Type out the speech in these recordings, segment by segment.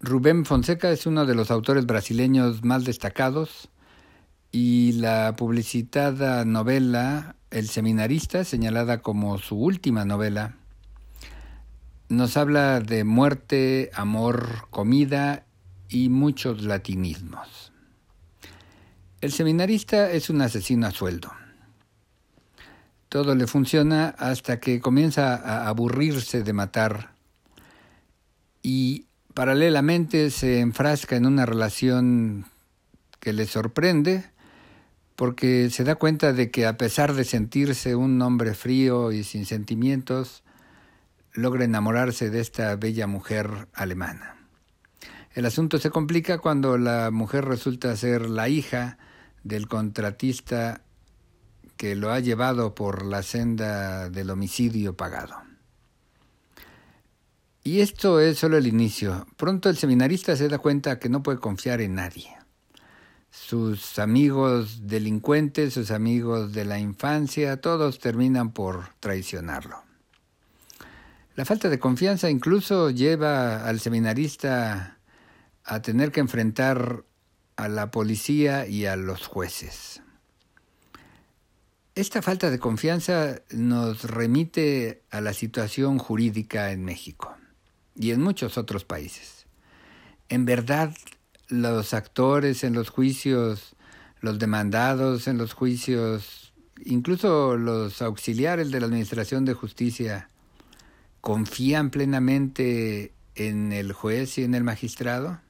Rubén Fonseca es uno de los autores brasileños más destacados y la publicitada novela El Seminarista, señalada como su última novela, nos habla de muerte, amor, comida y muchos latinismos. El seminarista es un asesino a sueldo. Todo le funciona hasta que comienza a aburrirse de matar y paralelamente se enfrasca en una relación que le sorprende porque se da cuenta de que a pesar de sentirse un hombre frío y sin sentimientos, logra enamorarse de esta bella mujer alemana. El asunto se complica cuando la mujer resulta ser la hija del contratista que lo ha llevado por la senda del homicidio pagado. Y esto es solo el inicio. Pronto el seminarista se da cuenta que no puede confiar en nadie. Sus amigos delincuentes, sus amigos de la infancia, todos terminan por traicionarlo. La falta de confianza incluso lleva al seminarista a tener que enfrentar a la policía y a los jueces. Esta falta de confianza nos remite a la situación jurídica en México y en muchos otros países. En verdad, los actores en los juicios, los demandados en los juicios, incluso los auxiliares de la Administración de Justicia, confían plenamente en el juez y en el magistrado?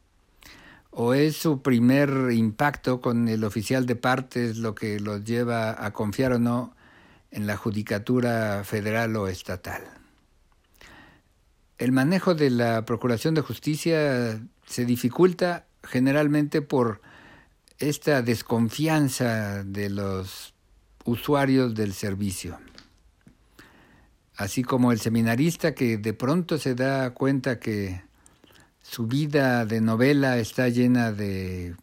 ¿O es su primer impacto con el oficial de partes lo que los lleva a confiar o no en la judicatura federal o estatal? El manejo de la Procuración de Justicia se dificulta generalmente por esta desconfianza de los usuarios del servicio. Así como el seminarista que de pronto se da cuenta que su vida de novela está llena de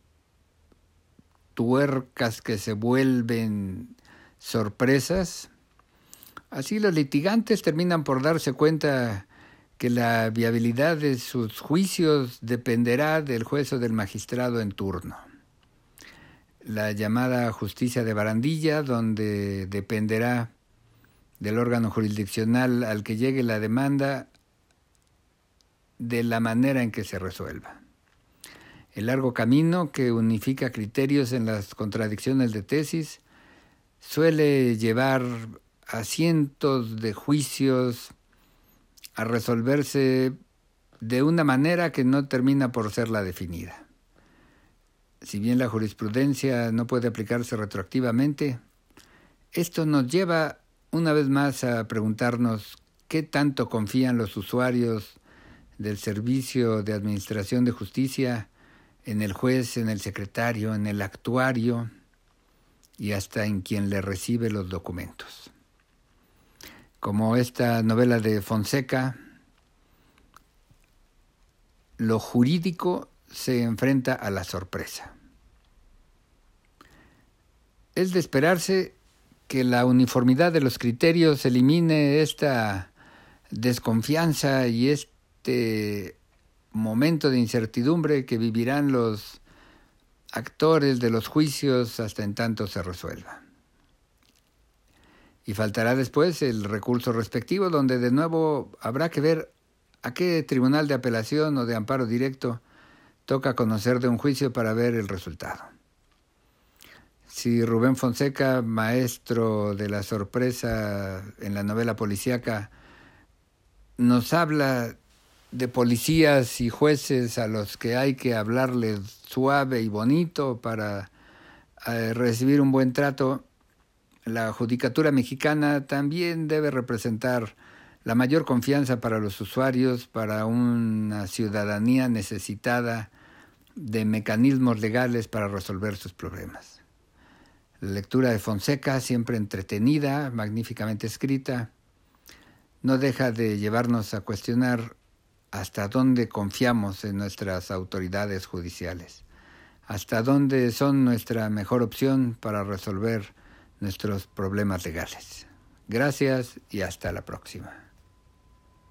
tuercas que se vuelven sorpresas, así los litigantes terminan por darse cuenta que la viabilidad de sus juicios dependerá del juez o del magistrado en turno. La llamada justicia de barandilla, donde dependerá del órgano jurisdiccional al que llegue la demanda de la manera en que se resuelva. El largo camino que unifica criterios en las contradicciones de tesis suele llevar a cientos de juicios a resolverse de una manera que no termina por ser la definida. Si bien la jurisprudencia no puede aplicarse retroactivamente, esto nos lleva una vez más a preguntarnos qué tanto confían los usuarios del Servicio de Administración de Justicia en el juez, en el secretario, en el actuario y hasta en quien le recibe los documentos. Como esta novela de Fonseca, lo jurídico se enfrenta a la sorpresa. Es de esperarse que la uniformidad de los criterios elimine esta desconfianza y este momento de incertidumbre que vivirán los actores de los juicios hasta en tanto se resuelva. Y faltará después el recurso respectivo, donde de nuevo habrá que ver a qué tribunal de apelación o de amparo directo toca conocer de un juicio para ver el resultado. Si Rubén Fonseca, maestro de la sorpresa en la novela policíaca, nos habla de policías y jueces a los que hay que hablarles suave y bonito para eh, recibir un buen trato, la judicatura mexicana también debe representar la mayor confianza para los usuarios, para una ciudadanía necesitada de mecanismos legales para resolver sus problemas. La lectura de Fonseca, siempre entretenida, magníficamente escrita, no deja de llevarnos a cuestionar hasta dónde confiamos en nuestras autoridades judiciales, hasta dónde son nuestra mejor opción para resolver nuestros problemas legales. Gracias y hasta la próxima.